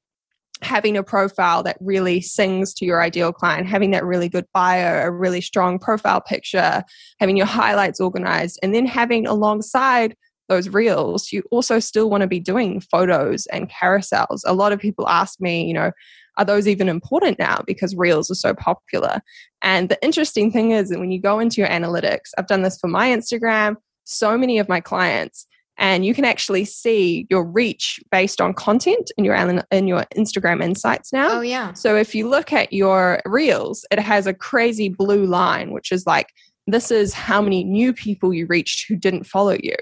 having a profile that really sings to your ideal client, having that really good bio, a really strong profile picture, having your highlights organized, and then having alongside those reels, you also still want to be doing photos and carousels. A lot of people ask me, you know, are those even important now because reels are so popular? And the interesting thing is that when you go into your analytics, I've done this for my Instagram, so many of my clients, and you can actually see your reach based on content in your in your Instagram insights now. Oh yeah. So if you look at your reels, it has a crazy blue line which is like this is how many new people you reached who didn't follow you.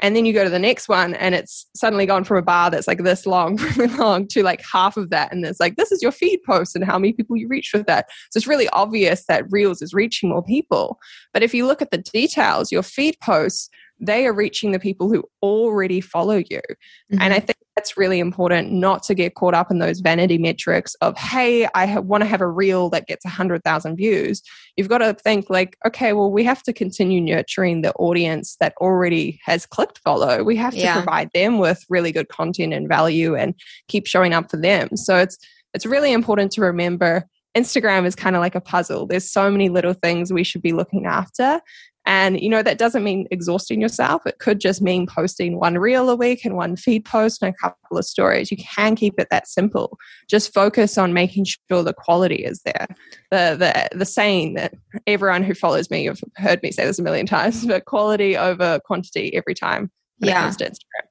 And then you go to the next one and it's suddenly gone from a bar that's like this long, really long to like half of that. And it's like, this is your feed post and how many people you reached with that. So it's really obvious that Reels is reaching more people. But if you look at the details, your feed posts they are reaching the people who already follow you. Mm-hmm. And I mm-hmm. think that's really important not to get caught up in those vanity metrics of, hey, I ha- want to have a reel that gets 100,000 views. You've got to think, like, okay, well, we have to continue nurturing the audience that already has clicked follow. We have to yeah. provide them with really good content and value and keep showing up for them. So it's, it's really important to remember Instagram is kind of like a puzzle. There's so many little things we should be looking after. And, you know, that doesn't mean exhausting yourself. It could just mean posting one reel a week and one feed post and a couple of stories. You can keep it that simple. Just focus on making sure the quality is there. The, the, the saying that everyone who follows me, you've heard me say this a million times, but quality over quantity every time when yeah. it comes to Instagram.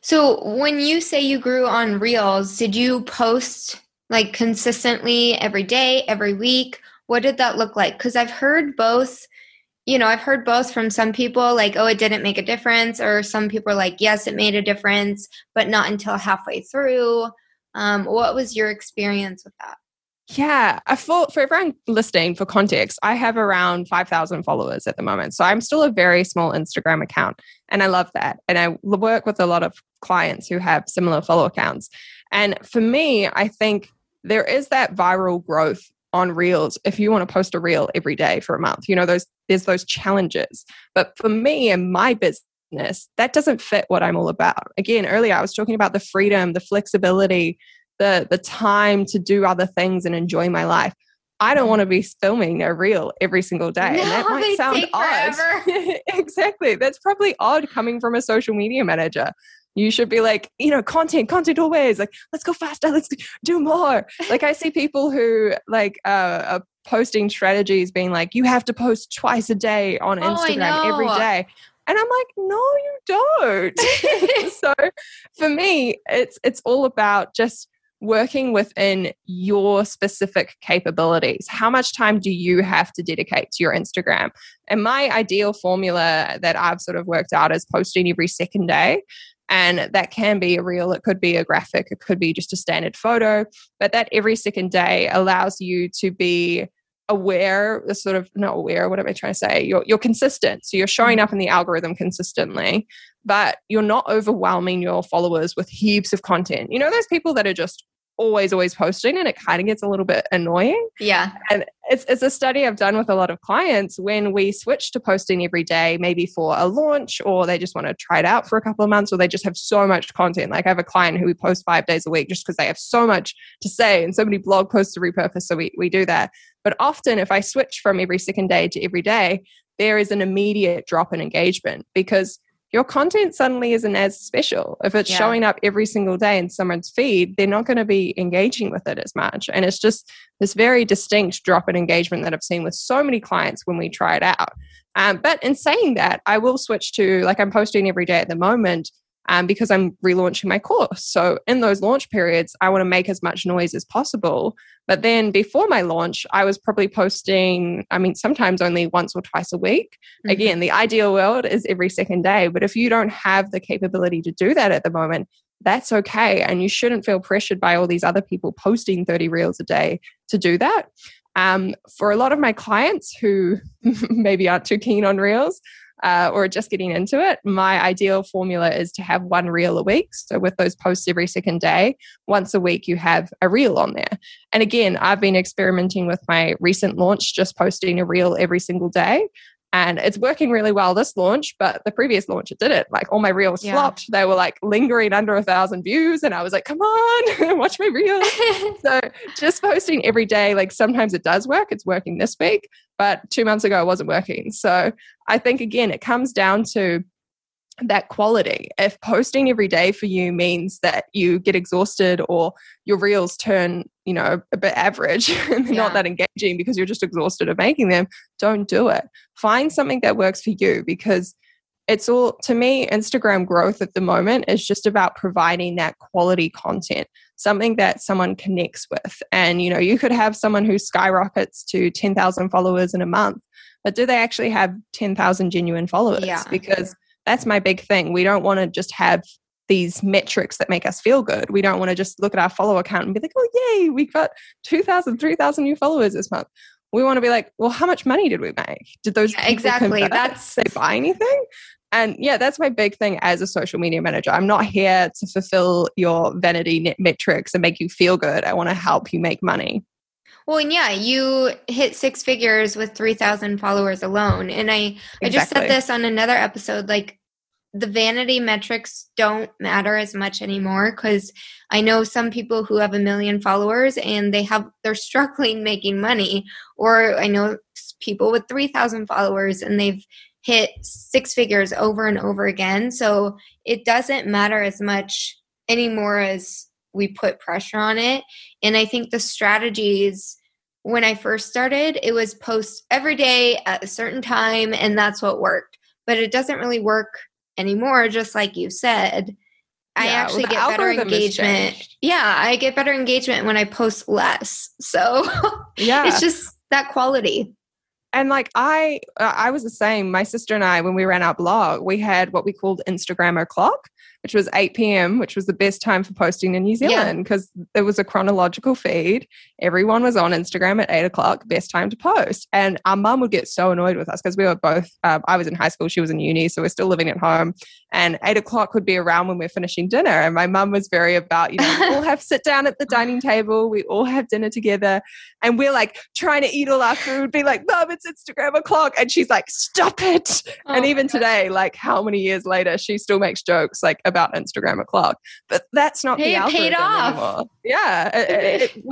So when you say you grew on reels, did you post like consistently every day, every week? What did that look like? Because I've heard both you know, I've heard both from some people like, oh, it didn't make a difference, or some people are like, yes, it made a difference, but not until halfway through. Um, what was your experience with that? Yeah, for, for everyone listening, for context, I have around 5,000 followers at the moment. So I'm still a very small Instagram account, and I love that. And I work with a lot of clients who have similar follow accounts. And for me, I think there is that viral growth on reels if you want to post a reel every day for a month you know those there's those challenges but for me and my business that doesn't fit what i'm all about again earlier i was talking about the freedom the flexibility the the time to do other things and enjoy my life I don't want to be filming a reel every single day. No, and that might sound odd. exactly. That's probably odd coming from a social media manager you should be like you know content content always like let's go faster let's do more like i see people who like uh, are posting strategies being like you have to post twice a day on oh, instagram every day and i'm like no you don't so for me it's it's all about just working within your specific capabilities. How much time do you have to dedicate to your Instagram? And my ideal formula that I've sort of worked out is posting every second day. And that can be a reel, it could be a graphic, it could be just a standard photo, but that every second day allows you to be aware, sort of not aware, what am I trying to say? You're, you're consistent. So you're showing up in the algorithm consistently, but you're not overwhelming your followers with heaps of content. You know, those people that are just always always posting and it kind of gets a little bit annoying. Yeah. And it's, it's a study i've done with a lot of clients when we switch to posting every day maybe for a launch or they just want to try it out for a couple of months or they just have so much content. Like i have a client who we post five days a week just because they have so much to say and so many blog posts to repurpose so we, we do that. But often if i switch from every second day to every day there is an immediate drop in engagement because your content suddenly isn't as special. If it's yeah. showing up every single day in someone's feed, they're not going to be engaging with it as much. And it's just this very distinct drop in engagement that I've seen with so many clients when we try it out. Um, but in saying that, I will switch to like I'm posting every day at the moment um, because I'm relaunching my course. So in those launch periods, I want to make as much noise as possible. But then before my launch, I was probably posting, I mean, sometimes only once or twice a week. Mm-hmm. Again, the ideal world is every second day. But if you don't have the capability to do that at the moment, that's okay. And you shouldn't feel pressured by all these other people posting 30 reels a day to do that. Um, for a lot of my clients who maybe aren't too keen on reels, uh, or just getting into it, my ideal formula is to have one reel a week. So, with those posts every second day, once a week you have a reel on there. And again, I've been experimenting with my recent launch, just posting a reel every single day and it's working really well this launch but the previous launch it didn't. Like all my reels yeah. flopped. They were like lingering under a thousand views and i was like come on watch my reels. So just posting every day like sometimes it does work. It's working this week but two months ago it wasn't working. So i think again it comes down to that quality. If posting every day for you means that you get exhausted or your reels turn, you know, a bit average and yeah. not that engaging because you're just exhausted of making them, don't do it. Find something that works for you because it's all to me instagram growth at the moment is just about providing that quality content something that someone connects with and you know you could have someone who skyrockets to 10,000 followers in a month but do they actually have 10,000 genuine followers Yeah. because that's my big thing we don't want to just have these metrics that make us feel good we don't want to just look at our follower count and be like oh yay we've got 2,000 3,000 new followers this month we want to be like well how much money did we make did those Yeah, exactly. convert? That's- Did they buy anything and yeah, that's my big thing as a social media manager. I'm not here to fulfill your vanity net metrics and make you feel good. I want to help you make money. Well, and yeah, you hit six figures with 3,000 followers alone. And I, I just said this on another episode like the vanity metrics don't matter as much anymore because I know some people who have a million followers and they have they're struggling making money or I know people with 3,000 followers and they've hit six figures over and over again. So it doesn't matter as much anymore as we put pressure on it. And I think the strategies when I first started, it was post every day at a certain time, and that's what worked. But it doesn't really work anymore, just like you said. I Yeah, well, actually the get better engagement. Yeah, I get better engagement when I post less. So Yeah. it's just that quality. and like I I was the same. My sister and I when we ran our blog, we had what we called Instagram o'clock, which was 8 p.m., which was the best time for posting in New Zealand because there was a chronological feed. Everyone was on Instagram at eight o'clock, best time to post. And our mum would get so annoyed with us because we were both, um, I was in high school, she was in uni, so we're still living at home. And eight o'clock would be around when we're finishing dinner. And my mum was very about, you know, we all have sit down at the dining table, we all have dinner together. And we're like trying to eat all our food, be like, Mum, it's Instagram o'clock. And she's like, stop it. and Oh even God. today, like how many years later, she still makes jokes like about Instagram o'clock. But that's not Hey, the it paid algorithm off. anymore. Yeah, it, it, it,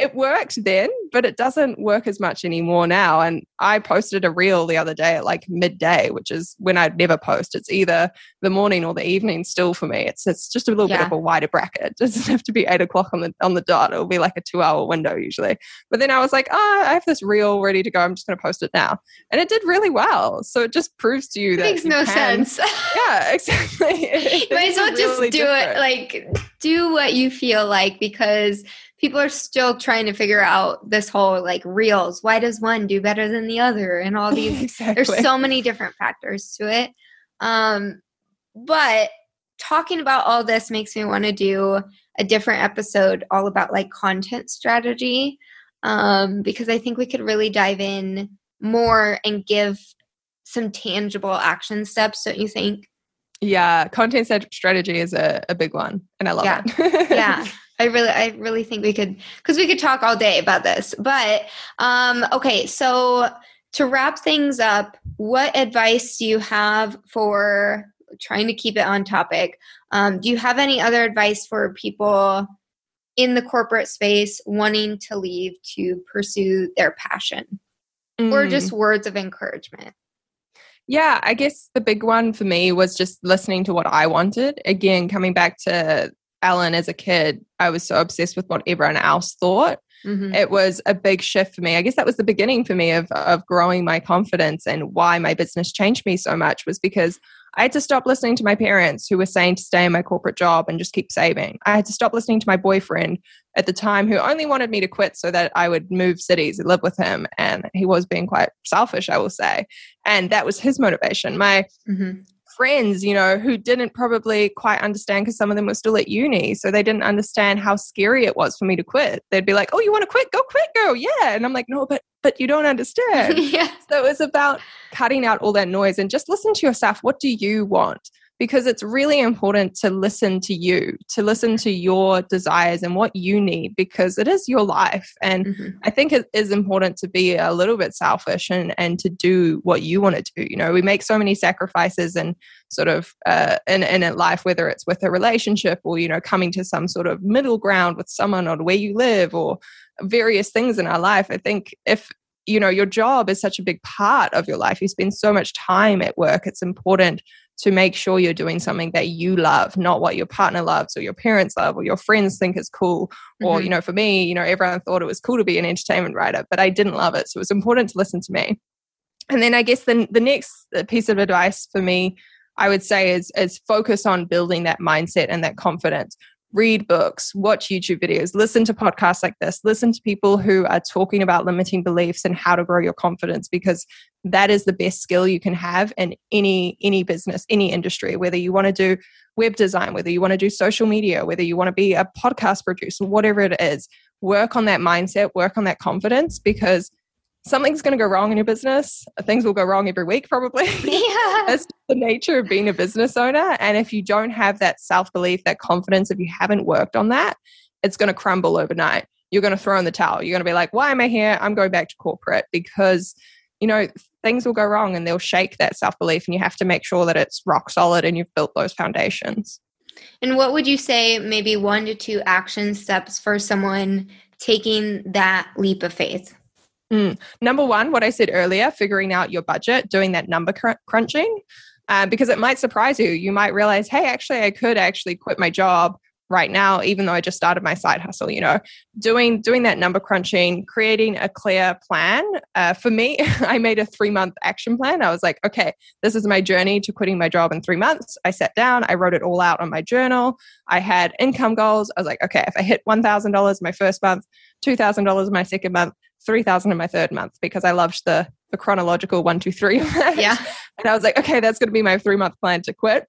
it worked then, but it doesn't work as much anymore now. And I posted a reel the other day at like midday, which is when I'd never post. It's either the morning or the evening. Still for me, it's it's just a little bit of a wider bracket. It doesn't have to be eight o'clock on the on the dot. It'll be like a two hour window usually. But then I was like, oh, I have this reel ready to go. I'm just going to post it now, and it did really well. So it just proves to you It that makes you no can- sense. Yeah, exactly. you might as well just do different. it like do what you feel like because people are still trying to figure out this whole like reels. Why does one do better than the other? And all these exactly. there's so many different factors to it. Um but talking about all this makes me want to do a different episode all about like content strategy um because i think we could really dive in more and give some tangible action steps don't you think yeah, content strategy is a, a big one, and I love Yeah. it. yeah i really i really think we could because we could talk all day about this but um okay so to wrap things up what advice do you have for trying to keep it on topic um, do you have any other advice for people in the corporate space wanting to leave to pursue their passion or Mm. just words of encouragement Yeah, I guess the big one for me was just listening to what I wanted. Again, coming back to Ellen as a kid, I was so obsessed with what everyone else thought. Mhm. It was a big shift for me. I guess that was the beginning for me of, of growing my confidence and why my business changed me so much was because I had to stop listening to my parents who were saying to stay in my corporate job and just keep saving. I had to stop listening to my boyfriend at the time who only wanted me to quit so that I would move cities and live with him. And he was being quite selfish, I will say. And that was his motivation. My Mhm. Friends, you know, who didn't probably quite understand because some of them were still at uni. So they didn't understand how scary it was for me to quit. They'd be like, Oh, you want to quit? Go quit, girl. Yeah. And I'm like, No, but but you don't understand. yeah so it was about cutting out all that noise and just listen to yourself. What do you want? Because it's really important to listen to you, to listen to your desires and what you need, because it is your life. And Mhm. I think it is important to be a little bit selfish and, and to do what you want to do. You know, we make so many sacrifices and sort of uh, in, in a life, whether it's with a relationship or, you know, coming to some sort of middle ground with someone or where you live or various things in our life. I think if you know your job is such a big part of your life you spend so much time at work it's important to make sure you're doing something that you love not what your partner loves or your parents love or your friends think is cool or Mhm. you know for me you know everyone thought it was cool to be an entertainment writer but i didn't love it so it was important to listen to me and then I guess the the next piece of advice for me, I would say, is is focus on building that mindset and that confidence. Read books, watch YouTube videos, listen to podcasts like this, listen to people who are talking about limiting beliefs and how to grow your confidence because that is the best skill you can have in any any business, any industry, whether you want to do web design, whether you want to do social media, whether you want to be a podcast producer, whatever it is, work on that mindset, work on that confidence because something's going to go wrong in your business. Things will go wrong every week, probably. Yeah. That's the nature of being a business owner. And if you don't have that self belief, that confidence, if you haven't worked on that, it's going to crumble overnight. You're going to throw in the towel. You're going to be like, why am I here? I'm going back to corporate because, you know, things will go wrong and they'll shake that self belief. And you have to make sure that it's rock solid and you've built those foundations. And what would you say, maybe one to two action steps for someone taking that leap of faith? Mm. Number one, what I said earlier, figuring out your budget, doing that number cr- crunching, um, because it might surprise you. You might realize, hey, actually, I could actually quit my job right now, even though I just started my side hustle. You know, doing doing that number crunching, creating a clear plan. Uh, for me, I made a three month action plan. I was like, okay, this is my journey to quitting my job in three months. I sat down, I wrote it all out on my journal. I had income goals. I was like, okay, if I hit one thousand dollars my first month, two thousand dollars my second month 3000 in my third month because I loved the the chronological one, two, three. Yeah. and I was like, okay, that's going to be my three month plan to quit.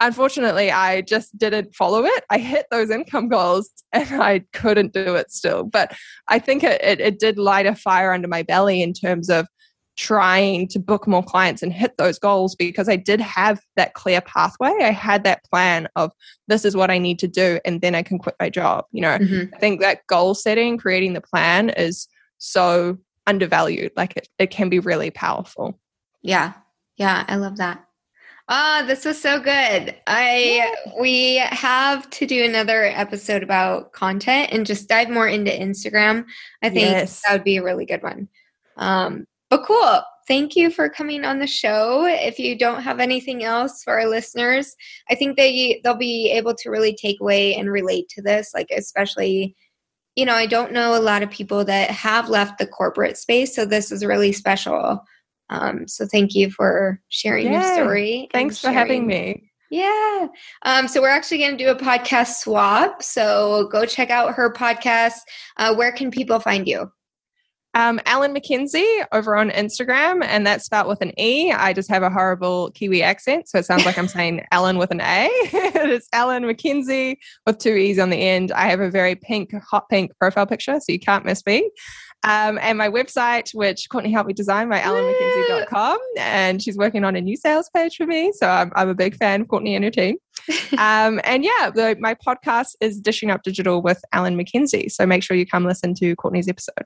Unfortunately, I just didn't follow it. I hit those income goals and I couldn't do it still. But I think it, it, it did light a fire under my belly in terms of trying to book more clients and hit those goals because I did have that clear pathway. I had that plan of this is what I need to do and then I can quit my job. You know, Mhm. I think that goal setting, creating the plan is so undervalued. Like it, it can be really powerful. Yeah. Yeah. I love that. Ah, this was so good. I we have to do another episode about content and just dive more into Instagram. I think Yes. that would be a really good one. Um, but cool. Thank you for coming on the show. If you don't have anything else for our listeners, I think they they'll be able to really take away and relate to this. Like especially, you know, I don't know a lot of people that have left the corporate space, so this is really special. Um, so thank you for sharing your story. Thanks for having me. yeah. Um, so we're actually going to do a podcast swap. So go check out her podcast. Uh, where can people find you? Um, Ellen Mackenzie over on Instagram, and that's spelled with an E. I just have a horrible Kiwi accent, so it sounds like I'm saying Alan with an A. it's Ellen Mackenzie with two E's on the end. I have a very pink, hot pink profile picture, so you can't miss me. Um, and my website, which Courtney helped me design, my ellenmackenzie.com, and she's working on a new sales page for me. So I'm, I'm a big fan of Courtney and her team. um, and yeah, the, my podcast is Dishing Up Digital with Ellen Mackenzie. So make sure you come listen to Courtney's episode.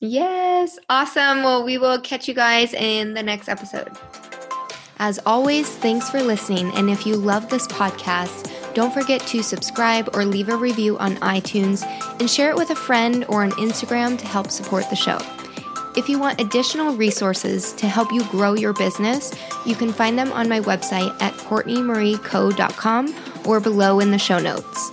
Yes. Awesome. Well, we will catch you guys in the next episode. As always, thanks for listening. And if you love this podcast, don't forget to subscribe or leave a review on iTunes and share it with a friend or on Instagram to help support the show. If you want additional resources to help you grow your business, you can find them on my website at courtneymarieco.com or below in the show notes.